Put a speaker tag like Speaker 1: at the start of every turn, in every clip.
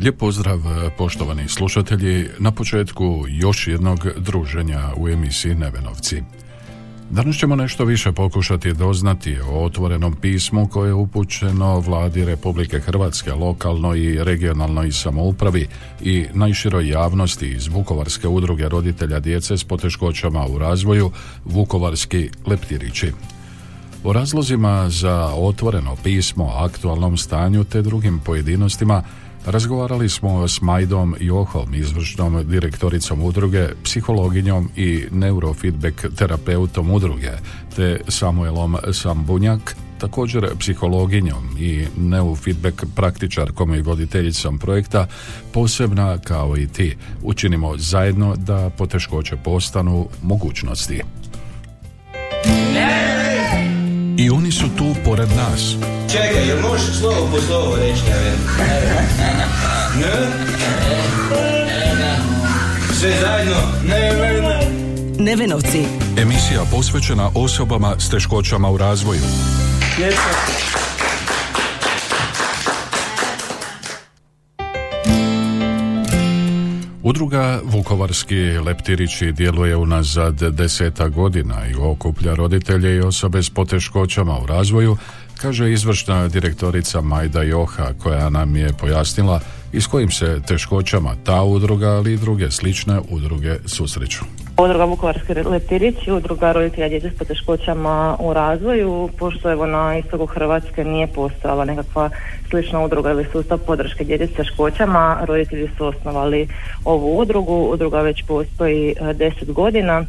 Speaker 1: Lijep pozdrav eh, poštovani slušatelji na početku još jednog druženja u emisiji Nevenovci. Danas ćemo nešto više pokušati doznati o otvorenom pismu koje je upućeno vladi Republike Hrvatske, lokalnoj i regionalnoj samoupravi i najširoj javnosti iz Vukovarske udruge roditelja djece s poteškoćama u razvoju Vukovarski leptirići. O razlozima za otvoreno pismo, aktualnom stanju te drugim pojedinostima razgovarali smo s Majdom Johom, izvršnom direktoricom udruge, psihologinjom i neurofeedback terapeutom udruge, te Samuelom Sambunjak, također psihologinjom i neurofeedback praktičarkom i voditeljicom projekta, posebna kao i ti. Učinimo zajedno da poteškoće postanu mogućnosti. I oni su tu pored nas.
Speaker 2: Čekaj, jel možeš slovo po slovo reći, ja Ne? Sve zajedno? Ne, ne, ne.
Speaker 3: Nevenovci.
Speaker 1: Emisija posvećena osobama s teškoćama u razvoju. Udruga Vukovarski leptirići djeluje unazad deseta godina i okuplja roditelje i osobe s poteškoćama u razvoju, kaže izvršna direktorica Majda Joha koja nam je pojasnila i s kojim se teškoćama ta udruga, ali i druge slične udruge susreću.
Speaker 4: Udruga Vukovarski leptirić udruga roditelja djece s poteškoćama u razvoju, pošto evo na istoku Hrvatske nije postojala nekakva slična udruga ili sustav podrške djece s teškoćama, roditelji su osnovali ovu udrugu, udruga već postoji e, deset godina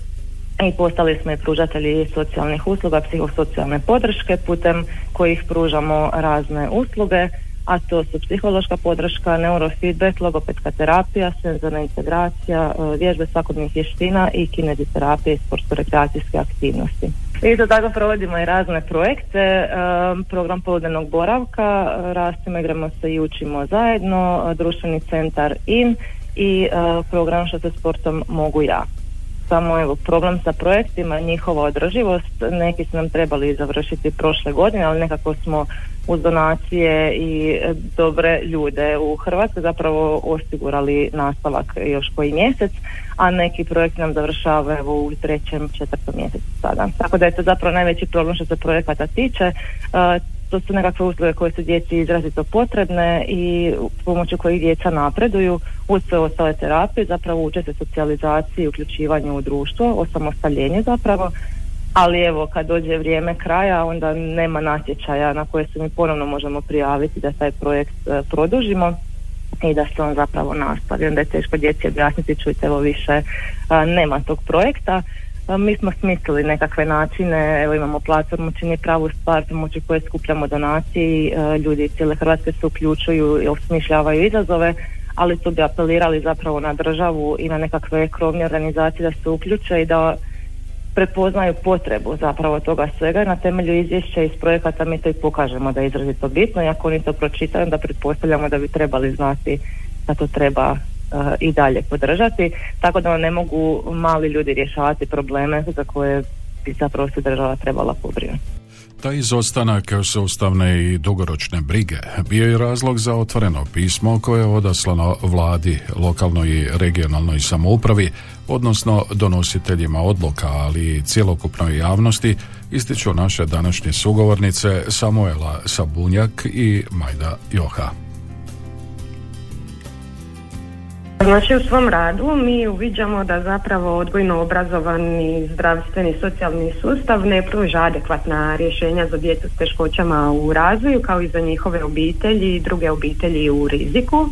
Speaker 4: i postali smo i pružatelji socijalnih usluga, psihosocijalne podrške putem kojih pružamo razne usluge, a to su psihološka podrška, neurofeedback, logopedska terapija, senzorna integracija, e, vježbe svakodnevnih vještina i kineziterapija i sportsko-rekreacijske aktivnosti. Isto tako provodimo i razne projekte, e, program poludenog boravka, e, rastimo, igramo se i učimo zajedno, društveni centar IN i program što se sportom mogu ja samo evo problem sa projektima, njihova održivost, neki su nam trebali završiti prošle godine, ali nekako smo uz donacije i e, dobre ljude u Hrvatskoj zapravo osigurali nastavak još koji mjesec, a neki projekti nam završavaju u trećem, četvrtom mjesecu sada. Tako da je to zapravo najveći problem što se projekata tiče. E, to su nekakve usluge koje su djeci izrazito potrebne i pomoću kojih djeca napreduju uz sve ostale terapije, zapravo uče se socijalizaciji, uključivanju u društvo, osamostaljenje zapravo, ali evo kad dođe vrijeme kraja onda nema natječaja na koje se mi ponovno možemo prijaviti da taj projekt e, produžimo i da se on zapravo nastavi. Onda je teško djeci objasniti, čujte evo više e, nema tog projekta. E, mi smo smislili nekakve načine, evo imamo platformu čini pravu stvar pomoću koje skupljamo donacije ljudi iz cijele Hrvatske se uključuju i osmišljavaju izazove, ali su bi apelirali zapravo na državu i na nekakve krovne organizacije da se uključe i da prepoznaju potrebu zapravo toga svega. Na temelju izvješća iz projekata mi to i pokažemo da je izrazito bitno i ako oni to pročitaju da pretpostavljamo da bi trebali znati da to treba i dalje podržati tako da ne mogu mali ljudi rješavati probleme za koje bi zapravo se država trebala pobrinuti.
Speaker 1: Taj izostanak sustavne i dugoročne brige bio je razlog za otvoreno pismo koje je odaslano vladi, lokalnoj i regionalnoj samoupravi, odnosno donositeljima odluka, ali i cjelokupnoj javnosti, ističu naše današnje sugovornice Samuela Sabunjak i Majda Joha.
Speaker 5: Znači u svom radu mi uviđamo da zapravo odgojno obrazovani zdravstveni socijalni sustav ne pruža adekvatna rješenja za djecu s teškoćama u razvoju kao i za njihove obitelji i druge obitelji u riziku.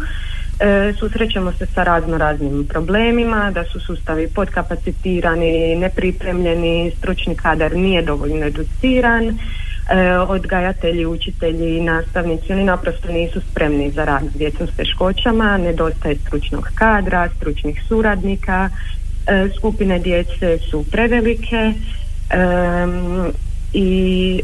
Speaker 5: E, susrećemo se sa razno raznim problemima, da su sustavi podkapacitirani, nepripremljeni, stručni kadar nije dovoljno educiran, odgajatelji, učitelji i nastavnici, oni naprosto nisu spremni za rad s djecom s teškoćama, nedostaje stručnog kadra, stručnih suradnika, e, skupine djece su prevelike i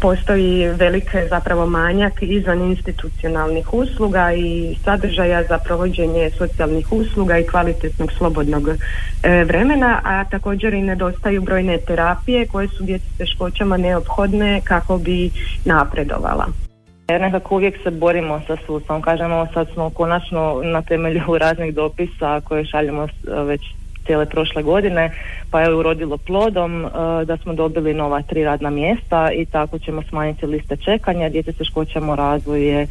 Speaker 5: postoji velik zapravo manjak izvan institucionalnih usluga i sadržaja za provođenje socijalnih usluga i kvalitetnog slobodnog e, vremena, a također i nedostaju brojne terapije koje su djeci s teškoćama neophodne kako bi napredovala.
Speaker 4: Nekako uvijek se borimo sa sustavom, kažemo sad smo konačno na temelju raznih dopisa koje šaljemo već cijele prošle godine pa je urodilo plodom e, da smo dobili nova tri radna mjesta i tako ćemo smanjiti liste čekanja. Djece s u razvoju je e,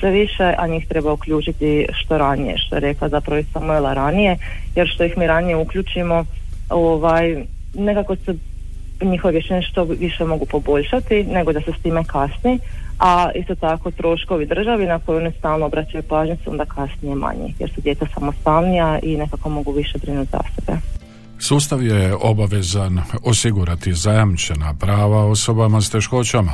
Speaker 4: sve više, a njih treba uključiti što ranije, što je rekla zapravo i Samuela ranije, jer što ih mi ranije uključimo ovaj, nekako se njihove rješenje što više mogu poboljšati nego da se s time kasni a isto tako troškovi državi na koje one stalno obraćaju pažnju su onda kasnije manji jer su djeca samostalnija i nekako mogu više brinuti za sebe.
Speaker 1: Sustav je obavezan osigurati zajamčena prava osobama s teškoćama,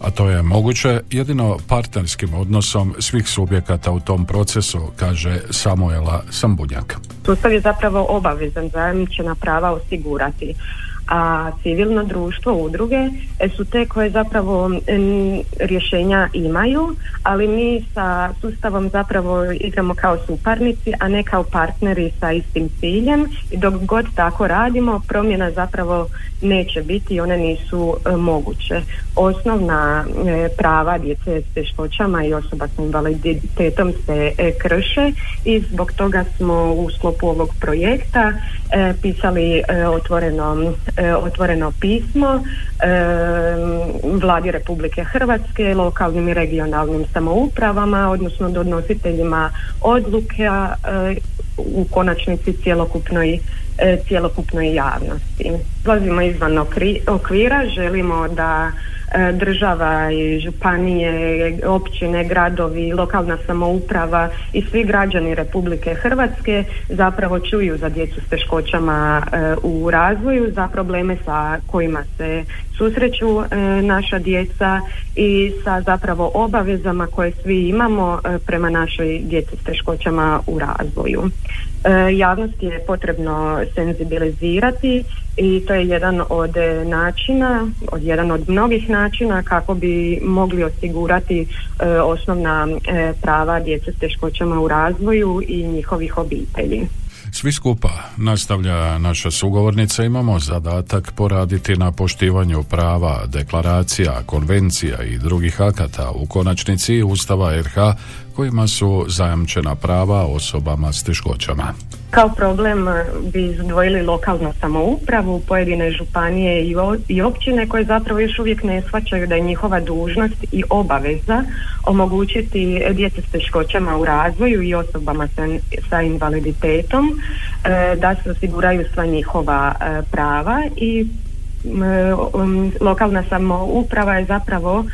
Speaker 1: a to je moguće jedino partnerskim odnosom svih subjekata u tom procesu, kaže Samuela Sambunjak.
Speaker 5: Sustav je zapravo obavezan zajamčena prava osigurati a civilno društvo, udruge e, su te koje zapravo rješenja imaju, ali mi sa sustavom zapravo igramo kao suparnici, a ne kao partneri sa istim ciljem i dok god tako radimo, promjena zapravo neće biti i one nisu e, moguće. Osnovna e, prava djece s teškoćama i osoba s invaliditetom se krše i zbog toga smo u sklopu ovog projekta pisali otvoreno E, otvoreno pismo e, vladi Republike Hrvatske, lokalnim i regionalnim samoupravama, odnosno donositeljima odluka e, u konačnici cjelokupnoj cjelokupnoj javnosti. Zlazimo izvan okvira, želimo da E, država i županije, općine, gradovi, lokalna samouprava i svi građani Republike Hrvatske zapravo čuju za djecu s teškoćama e, u razvoju, za probleme sa kojima se susreću e, naša djeca i sa zapravo obavezama koje svi imamo prema našoj djeci s teškoćama u razvoju. Javnost je potrebno senzibilizirati i to je jedan od e, načina, od jedan od mnogih načina kako bi mogli osigurati e, osnovna e, prava djece s teškoćama u razvoju i njihovih obitelji.
Speaker 1: Svi skupa, nastavlja naša sugovornica, imamo zadatak poraditi na poštivanju prava, deklaracija, konvencija i drugih akata, u konačnici Ustava RH kojima su zajamčena prava osobama s teškoćama.
Speaker 5: Kao problem eh, bi izdvojili lokalnu samoupravu, pojedine županije i općine koje zapravo još uvijek ne shvaćaju da je njihova dužnost i obaveza omogućiti djece s teškoćama u razvoju i osobama sa, invaliditetom eh, da se osiguraju sva njihova eh, prava i um, lokalna samouprava je zapravo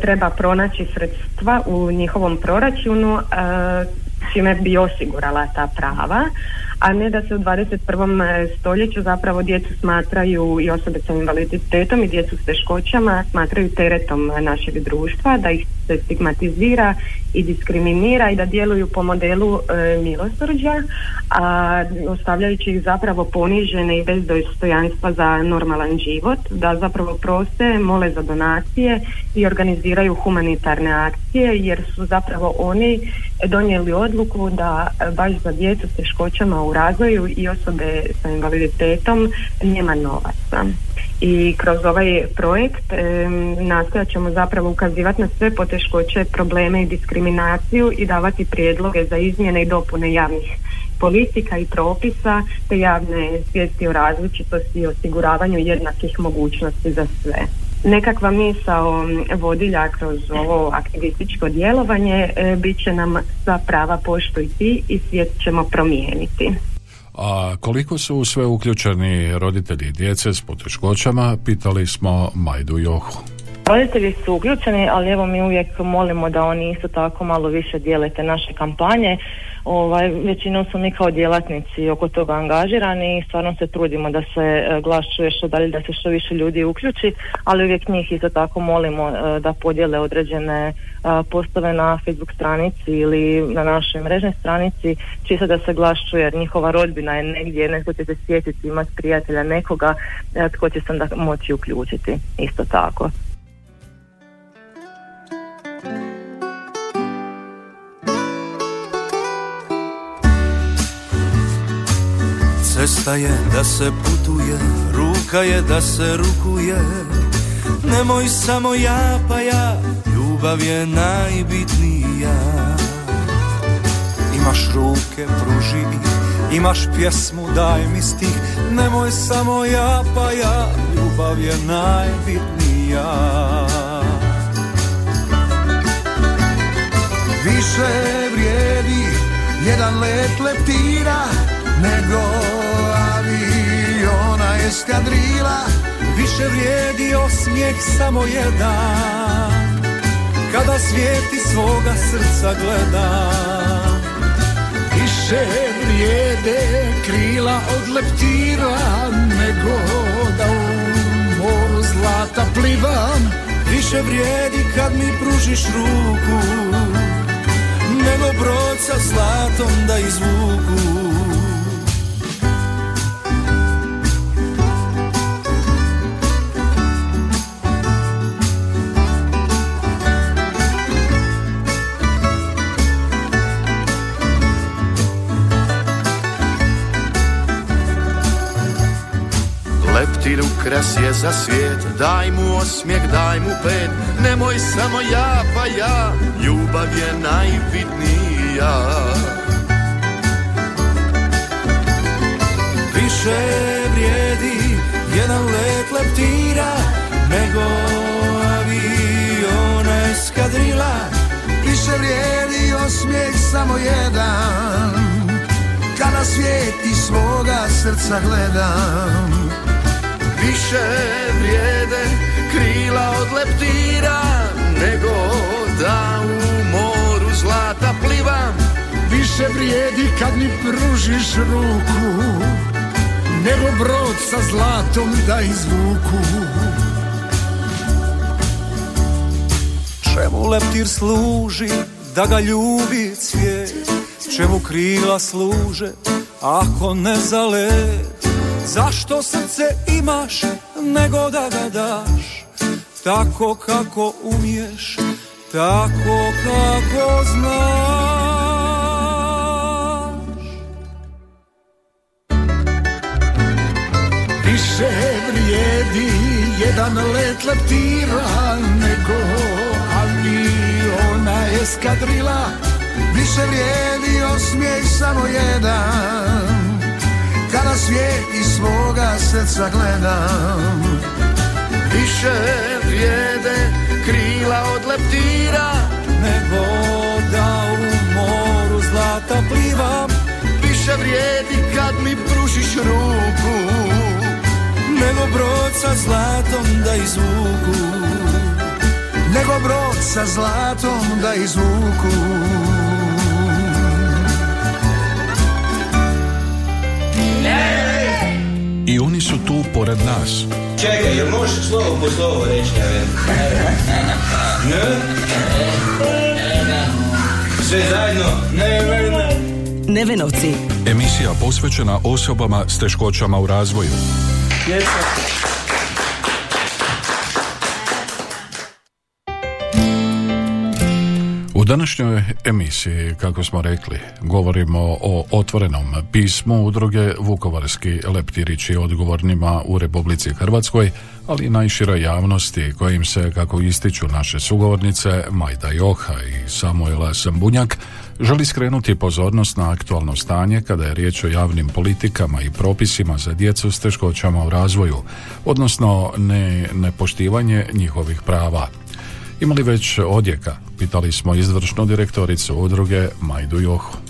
Speaker 5: treba pronaći sredstva u njihovom proračunu čime bi osigurala ta prava, a ne da se u 21. stoljeću zapravo djecu smatraju i osobe sa invaliditetom i djecu s teškoćama smatraju teretom našeg društva, da ih se stigmatizira i diskriminira i da djeluju po modelu e, milosrđa, a ostavljajući ih zapravo ponižene i bez dostojanstva za normalan život, da zapravo proste, mole za donacije i organiziraju humanitarne akcije jer su zapravo oni donijeli odluku da baš za djecu s teškoćama u razvoju i osobe sa invaliditetom nema novaca i kroz ovaj projekt e, nastojat ćemo zapravo ukazivati na sve poteškoće, probleme i diskriminaciju i davati prijedloge za izmjene i dopune javnih politika i propisa te javne svijesti o različitosti i osiguravanju jednakih mogućnosti za sve. Nekakva misao vodilja kroz ovo aktivističko djelovanje e, bit će nam sva prava poštuj i svijet ćemo promijeniti.
Speaker 1: A koliko su sve uključeni roditelji djece s poteškoćama, pitali smo Majdu Johu.
Speaker 4: Roditelji su uključeni, ali evo mi uvijek molimo da oni isto tako malo više dijele te naše kampanje ovaj, većinom su mi kao djelatnici oko toga angažirani i stvarno se trudimo da se e, glas čuje što dalje, da se što više ljudi uključi, ali uvijek njih isto tako molimo e, da podijele određene postave na Facebook stranici ili na našoj mrežnoj stranici, čisto da se glas čuje, jer njihova rodbina je negdje, netko će se sjetiti, imati prijatelja nekoga tko će se onda moći uključiti, isto tako.
Speaker 6: Cesta je da se putuje, ruka je da se rukuje. Nemoj samo ja pa ja, ljubav je najbitnija. Imaš ruke, pruži Imaš pjesmu, daj mi stih. Nemoj samo ja pa ja, ljubav je najbitnija. Više vrijedi jedan let leptira Nego eskadrila Više vrijedi osmijeh samo jedan. Kada svijeti svoga srca gleda Više vrijede krila od leptira Nego da u moru zlata plivam. Više vrijedi kad mi pružiš ruku Nego brod sa zlatom da izvuku ukras je za svijet, daj mu osmijeh, daj mu pet, nemoj samo ja pa ja, ljubav je najbitnija. Više vrijedi jedan let leptira, nego aviona eskadrila. Više vrijedi osmijeh samo jedan, kada svijet iz svoga srca gledam. Više vrijede krila od leptira Nego da u moru zlata plivam Više vrijedi kad mi pružiš ruku Nego brod sa zlatom da izvuku. Čemu leptir služi da ga ljubi cvijet Čemu krila služe ako ne za let Zašto srce imaš nego da ga daš? Tako kako umiješ, tako kako znaš. Više vrijedi jedan let leptira Nego aviona eskadrila. Više vrijedi osmijeh samo jedan kada svijet iz svoga srca gledam Više vrijede krila od leptira Nego da u moru zlata plivam. Više vrijedi kad mi pružiš ruku Nego brod sa zlatom da izvuku. Nego brod sa zlatom da izvuku
Speaker 1: I oni su tu pored nas.
Speaker 2: Čekaj, jel možeš slovo po slovo reći, Ne? Sve zajedno? Ne, ne, ne.
Speaker 3: Nevenovci.
Speaker 1: Emisija posvećena osobama s teškoćama u razvoju. Današnjoj emisiji, kako smo rekli, govorimo o otvorenom pismu udruge Vukovarski leptirići odgovornima u Republici Hrvatskoj, ali i najširoj javnosti kojim se, kako ističu naše sugovornice Majda Joha i Samuela Sambunjak, želi skrenuti pozornost na aktualno stanje kada je riječ o javnim politikama i propisima za djecu s teškoćama u razvoju, odnosno ne nepoštivanje njihovih prava. Imali već odjeka? Pitali smo izvršnu direktoricu udruge Majdu Johu.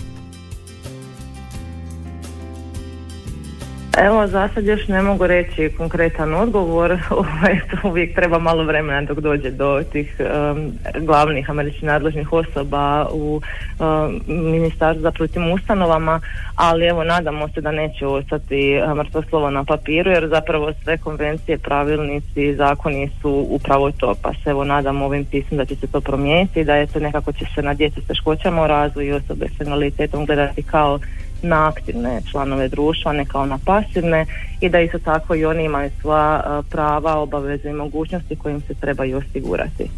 Speaker 4: Evo, za sad još ne mogu reći konkretan odgovor, ovaj, to uvijek treba malo vremena dok dođe do tih um, glavnih američkih nadležnih osoba u um, ministarstvu zapravo tim ustanovama, ali evo nadamo se da neće ostati mrtvo slovo na papiru jer zapravo sve konvencije, pravilnici, zakoni su upravo to, pa se evo nadamo ovim pismom da će se to promijeniti, da je to nekako će se na djecu s teškoćama u razvoju i osobe s invaliditetom gledati kao na aktivne članove društva, ne kao na pasivne i da isto tako i oni imaju sva prava, obaveze i mogućnosti kojim se trebaju osigurati.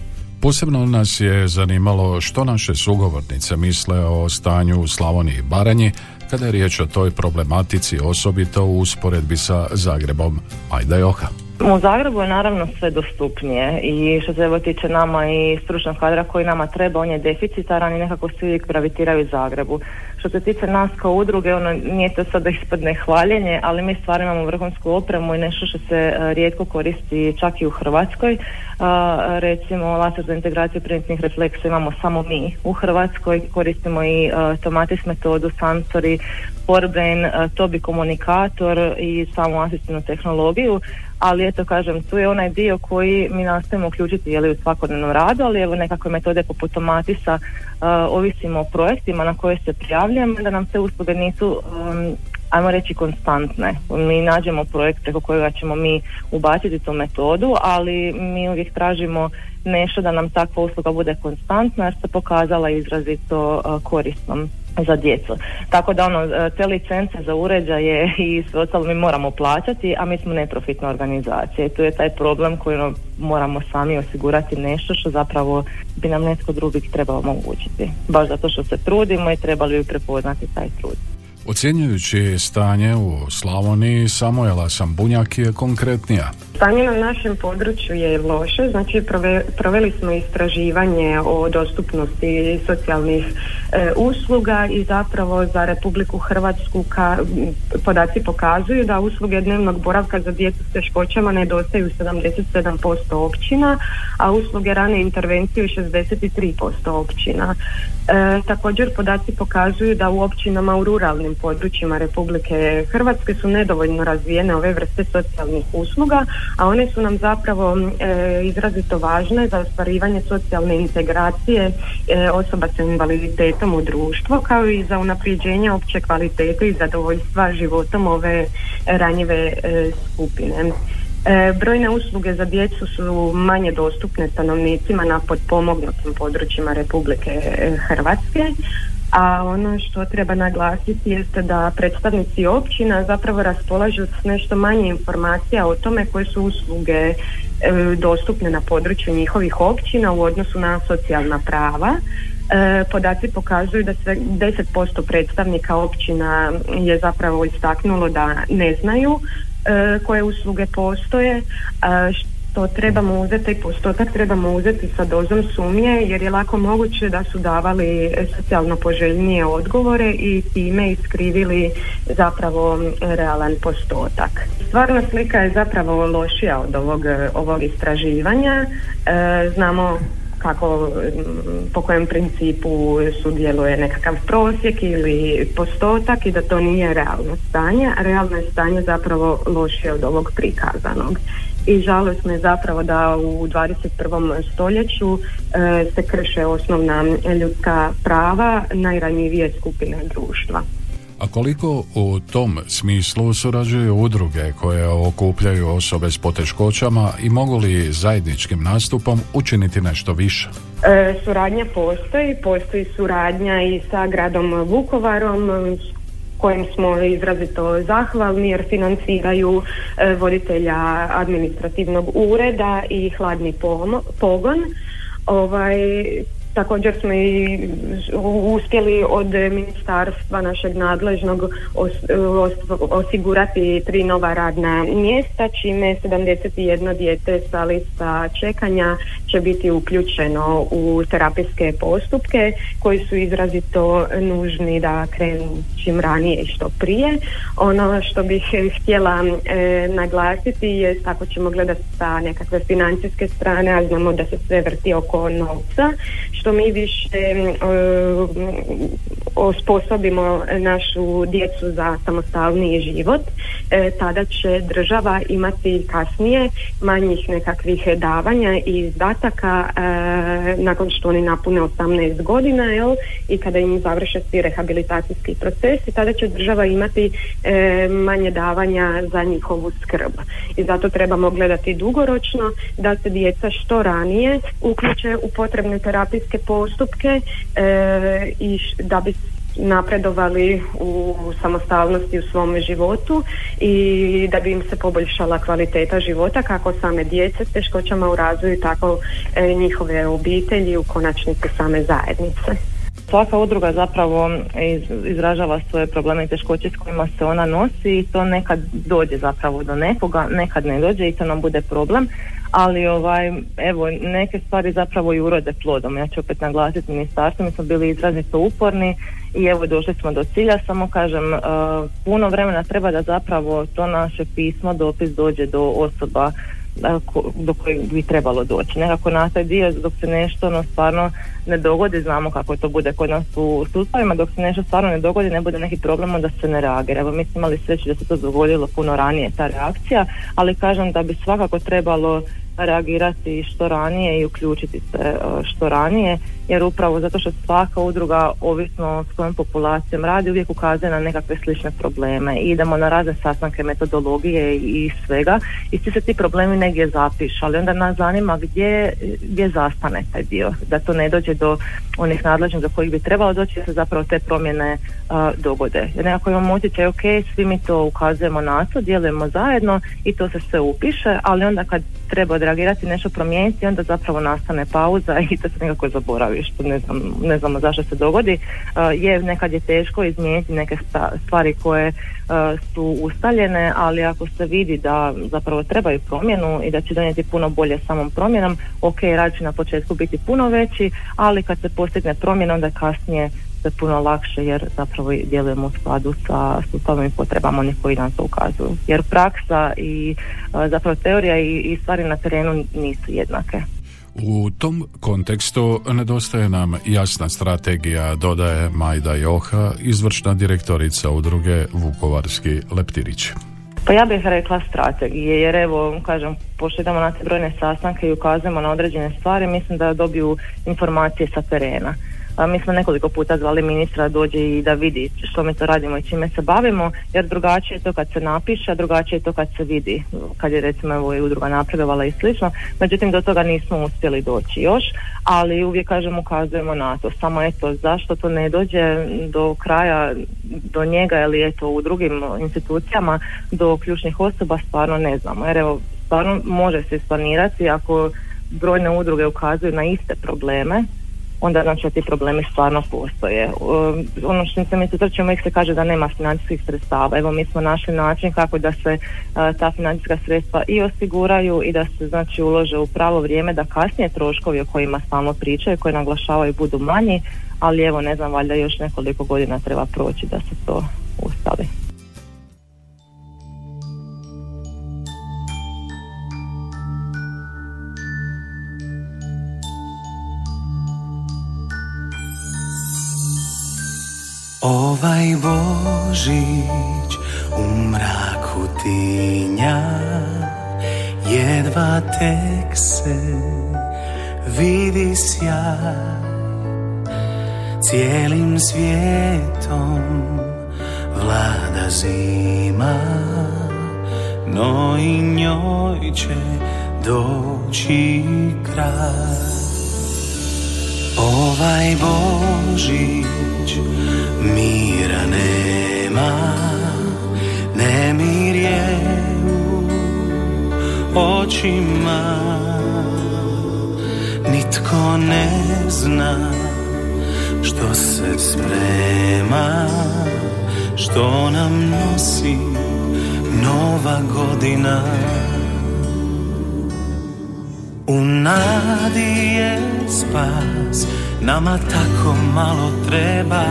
Speaker 1: Posebno nas je zanimalo što naše sugovornice misle o stanju u Slavoniji i Baranji kada je riječ o toj problematici osobito u usporedbi sa Zagrebom. Ajda Joha.
Speaker 4: U Zagrebu je naravno sve dostupnije i što se evo tiče nama i stručnog kadra koji nama treba, on je deficitaran i nekako svi gravitiraju Zagrebu. Što se tiče nas kao udruge, ono nije to sada ispadne hvaljenje, ali mi stvarno imamo vrhunsku opremu i nešto što se e, rijetko koristi čak i u Hrvatskoj. Recimo laser za integraciju primitivnih refleksa imamo samo mi u Hrvatskoj, koristimo i tomatis metodu, Sansori, Forbrain, to bi komunikator i samu asistentnu tehnologiju. Ali eto kažem tu je onaj dio koji mi nastojimo uključiti jeli, u svakodnevnom radu ali evo nekakve metode poput tomatisa uh, ovisimo o projektima na koje se prijavljujemo da nam te usluge nisu um, ajmo reći konstantne. Mi nađemo projekt preko kojega ćemo mi ubaciti tu metodu, ali mi uvijek tražimo nešto da nam takva usluga bude konstantna jer se pokazala izrazito korisnom za djecu. Tako da ono, e, te licence za uređaje i sve ostalo mi moramo plaćati, a mi smo neprofitna organizacija i tu je taj problem koji ono, moramo sami osigurati nešto što zapravo bi nam netko drugi trebao omogućiti. Baš zato što se trudimo i trebali bi prepoznati taj trud.
Speaker 1: Ocjenjujući stanje u Slavoniji, Samuela Sambunjak je konkretnija.
Speaker 5: Stanje na našem području je loše, znači proveli smo istraživanje o dostupnosti socijalnih e, usluga i zapravo za Republiku Hrvatsku ka, podaci pokazuju da usluge dnevnog boravka za djecu s teškoćama nedostaju 77% općina, a usluge rane intervencije u 63% općina. E, također podaci pokazuju da u općinama u ruralnim područjima Republike Hrvatske su nedovoljno razvijene ove vrste socijalnih usluga, a one su nam zapravo e, izrazito važne za ostvarivanje socijalne integracije e, osoba sa invaliditetom u društvo kao i za unapređenje opće kvalitete i zadovoljstva životom ove ranjive e, skupine. Brojne usluge za djecu su manje dostupne stanovnicima na potpomognutim područjima Republike Hrvatske, a ono što treba naglasiti jeste da predstavnici općina zapravo raspolažu s nešto manje informacija o tome koje su usluge e, dostupne na području njihovih općina u odnosu na socijalna prava. E, podaci pokazuju da sve 10% predstavnika općina je zapravo istaknulo da ne znaju e, koje usluge postoje, to trebamo uzeti, taj postotak trebamo uzeti sa dozom sumnje jer je lako moguće da su davali socijalno poželjnije odgovore i time iskrivili zapravo realan postotak. Stvarna slika je zapravo lošija od ovog, ovog istraživanja. E, znamo kako, po kojem principu sudjeluje nekakav prosjek ili postotak i da to nije realno stanje, a realno je stanje zapravo lošije od ovog prikazanog i žalosno je zapravo da u 21. stoljeću e, se krše osnovna ljudska prava najranjivije skupine društva.
Speaker 1: A koliko u tom smislu surađuju udruge koje okupljaju osobe s poteškoćama i mogu li zajedničkim nastupom učiniti nešto više?
Speaker 5: E, suradnja postoji, postoji suradnja i sa gradom Vukovarom, kojem smo izrazito zahvalni jer financiraju e, voditelja administrativnog ureda i hladni pogon. Ovaj, Također smo i uspjeli od ministarstva našeg nadležnog osigurati tri nova radna mjesta, čime 71 dijete sa lista čekanja će biti uključeno u terapijske postupke koji su izrazito nužni da krenu čim ranije i što prije. Ono što bih htjela e, naglasiti je tako ćemo gledati sa nekakve financijske strane, a znamo da se sve vrti oko novca, što mi više osposobimo našu djecu za samostalniji život, e, tada će država imati kasnije manjih nekakvih davanja i izdataka e, nakon što oni napune 18 godina jel, i kada im završe svi rehabilitacijski procesi, tada će država imati e, manje davanja za njihovu skrb. I zato trebamo gledati dugoročno da se djeca što ranije uključe u potrebne terapijske postupke i da bi napredovali u samostalnosti u svom životu i da bi im se poboljšala kvaliteta života kako same djece s teškoćama u razvoju tako e, njihove obitelji u konačnici same zajednice.
Speaker 4: Svaka udruga zapravo izražava svoje probleme i teškoće s kojima se ona nosi i to nekad dođe zapravo do nekoga, nekad ne dođe i to nam bude problem ali ovaj, evo, neke stvari zapravo i urode plodom. Ja ću opet naglasiti ministarstvo, mi smo bili izrazito uporni i evo došli smo do cilja, samo kažem, uh, puno vremena treba da zapravo to naše pismo, dopis dođe do osoba do kojeg bi trebalo doći. Nekako na taj dio dok se nešto ono, stvarno ne dogodi, znamo kako to bude kod nas u sustavima, dok se nešto stvarno ne dogodi, ne bude neki problem da se ne reagira. Evo mi smo imali sreću da se to dogodilo puno ranije ta reakcija, ali kažem da bi svakako trebalo reagirati što ranije i uključiti se što ranije jer upravo zato što svaka udruga ovisno s kojom populacijom radi uvijek ukazuje na nekakve slične probleme. I idemo na razne sastanke metodologije i svega. I svi se ti problemi negdje zapišu ali onda nas zanima gdje, gdje zastane taj dio. Da to ne dođe do onih nadležnih do kojih bi trebalo doći da se zapravo te promjene dogode. Jer nekako imamo osjećaj ok svi mi to ukazujemo na to djelujemo zajedno i to se sve upiše ali onda kad treba odreagirati nešto promijeniti onda zapravo nastane pauza i to se nekako zaboravi što ne, znam, ne znamo zašto se dogodi je nekad je teško izmijeniti neke stvari koje su ustaljene ali ako se vidi da zapravo trebaju promjenu i da će donijeti puno bolje samom promjenom ok, rad će na početku biti puno veći ali kad se postigne promjena onda kasnije se puno lakše jer zapravo djelujemo u skladu sa sustavom i potrebama onih koji nam to ukazuju. Jer praksa i zapravo teorija i, i stvari na terenu nisu jednake.
Speaker 1: U tom kontekstu nedostaje nam jasna strategija, dodaje Majda Joha, izvršna direktorica udruge Vukovarski Leptirić.
Speaker 4: Pa ja bih rekla strategije, jer evo, kažem, pošto idemo na te brojne sastanke i ukazujemo na određene stvari, mislim da dobiju informacije sa terena mi smo nekoliko puta zvali ministra dođe i da vidi što mi to radimo i čime se bavimo, jer drugačije je to kad se napiše, drugačije je to kad se vidi, kad je recimo evo i udruga napredovala i slično, međutim do toga nismo uspjeli doći još, ali uvijek kažem ukazujemo na to, samo eto zašto to ne dođe do kraja do njega ili eto u drugim institucijama do ključnih osoba stvarno ne znamo, jer evo stvarno može se isplanirati ako brojne udruge ukazuju na iste probleme onda znači ti problemi stvarno postoje. Um, ono što se mi trčimo uvijek se kaže da nema financijskih sredstava. Evo mi smo našli način kako da se uh, ta financijska sredstva i osiguraju i da se znači ulože u pravo vrijeme da kasnije troškovi o kojima stalno pričaju, koji naglašavaju budu manji, ali evo ne znam, valjda još nekoliko godina treba proći da se to ustavi.
Speaker 7: Ovaj Božić u mraku tinja Jedva tek se vidi sjaj. Cijelim svijetom vlada zima No i njoj će doći kraj. Ovaj Božić mira nema Nemir je u očima. Nitko ne zna što se sprema Što nam nosi nova godina. U nadi je spas Nama tako malo treba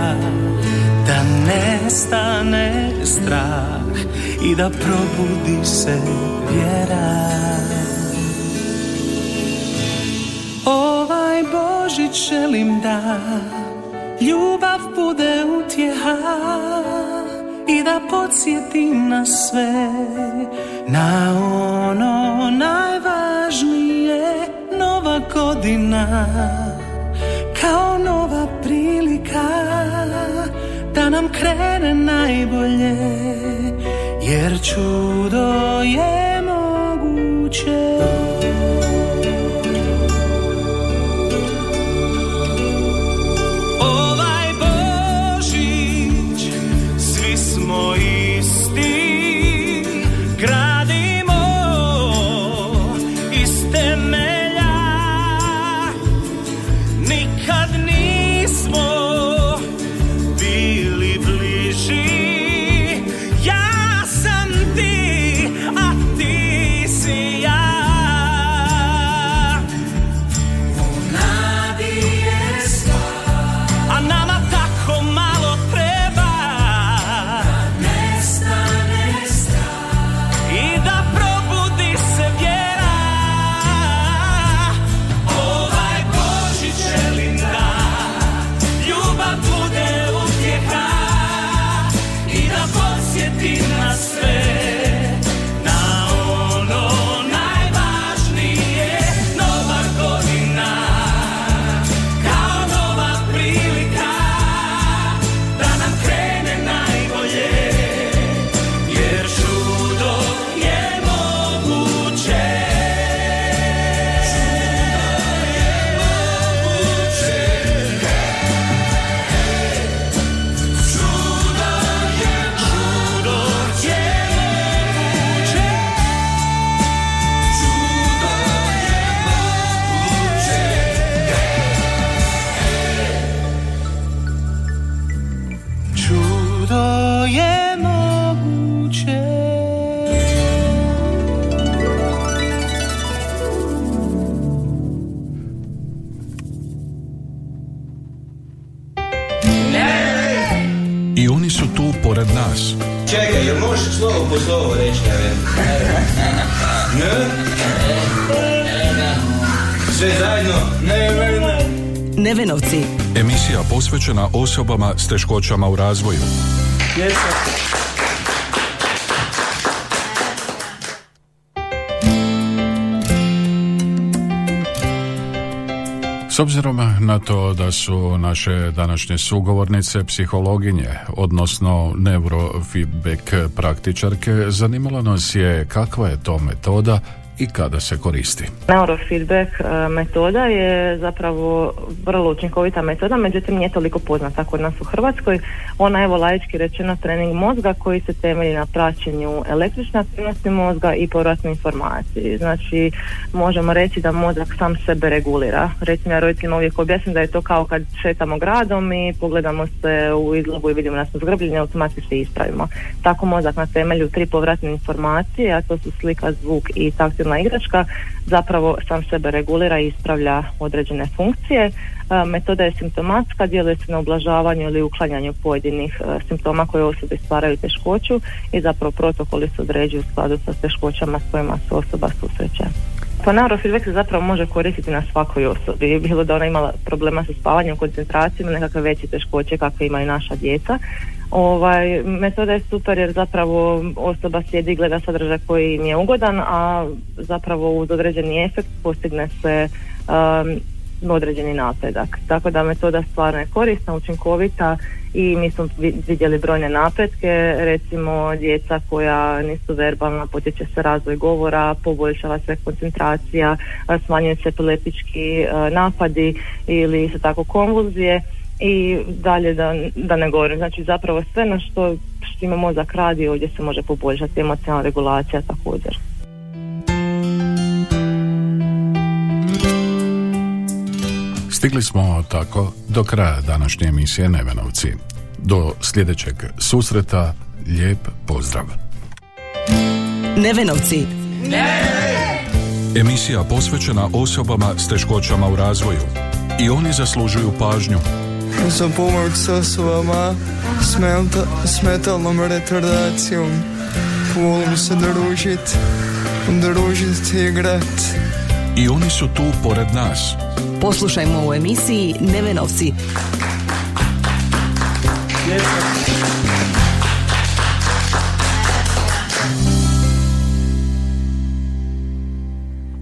Speaker 7: Da nestane strah I da probudi se vjera. Ovaj Bož Božić želim da ljubav bude utjeha i da podsjetim na sve na ono najvažnije nova godina prilika da nam krene najbolje jer čudo je moguće
Speaker 1: posvećena osobama s teškoćama u razvoju. S obzirom na to da su naše današnje sugovornice psihologinje, odnosno neurofeedback praktičarke, zanimalo nas je kakva je to metoda i kada se koristi.
Speaker 4: Neurofeedback e, metoda je zapravo vrlo učinkovita metoda, međutim nije toliko poznata kod nas u Hrvatskoj. Ona je evo laički rečeno trening mozga koji se temelji na praćenju električne aktivnosti mozga i povratnoj informaciji. Znači možemo reći da mozak sam sebe regulira. Recimo ja roditeljima uvijek objasnim da je to kao kad šetamo gradom i pogledamo se u izlogu i vidimo da smo zgrbljeni, automatski se ispravimo. Tako mozak na temelju tri povratne informacije, a to su slika, zvuk i taktilna igračka, zapravo sam sebe regulira i ispravlja određene funkcije. E, Metoda je simptomatska, djeluje se na ublažavanju ili uklanjanju pojedinih e, simptoma koje osobi stvaraju teškoću i zapravo protokoli se određuju u skladu sa teškoćama s kojima se osoba susreće. Pa neurofeedback se zapravo može koristiti na svakoj osobi, bilo da ona imala problema sa spavanjem, koncentracijom, nekakve veće teškoće kakve imaju naša djeca. Ovaj, metoda je super jer zapravo osoba sjedi i gleda sadržaj koji im je ugodan, a zapravo uz određeni efekt postigne se um, određeni napredak. Tako da metoda stvarno je korisna, učinkovita i mi smo vi- vidjeli brojne napretke, recimo djeca koja nisu verbalna, potječe se razvoj govora, poboljšava se koncentracija, smanjuje se epileptički a, napadi ili isto tako konvulzije i dalje da, da ne govorim. Znači zapravo sve na što, što ima mozak radi ovdje se može poboljšati, emocionalna regulacija također.
Speaker 1: Stigli smo tako do kraja današnje emisije Nevenovci. Do sljedećeg susreta, lijep pozdrav.
Speaker 3: Nevenovci.
Speaker 1: Emisija posvećena osobama s teškoćama u razvoju. I oni zaslužuju pažnju.
Speaker 8: Za pomoć s osobama s, melta, s metalnom retardacijom. Volim se družit, družit i igrat.
Speaker 1: I oni su tu pored nas.
Speaker 3: Poslušajmo u emisiji Nevenovci.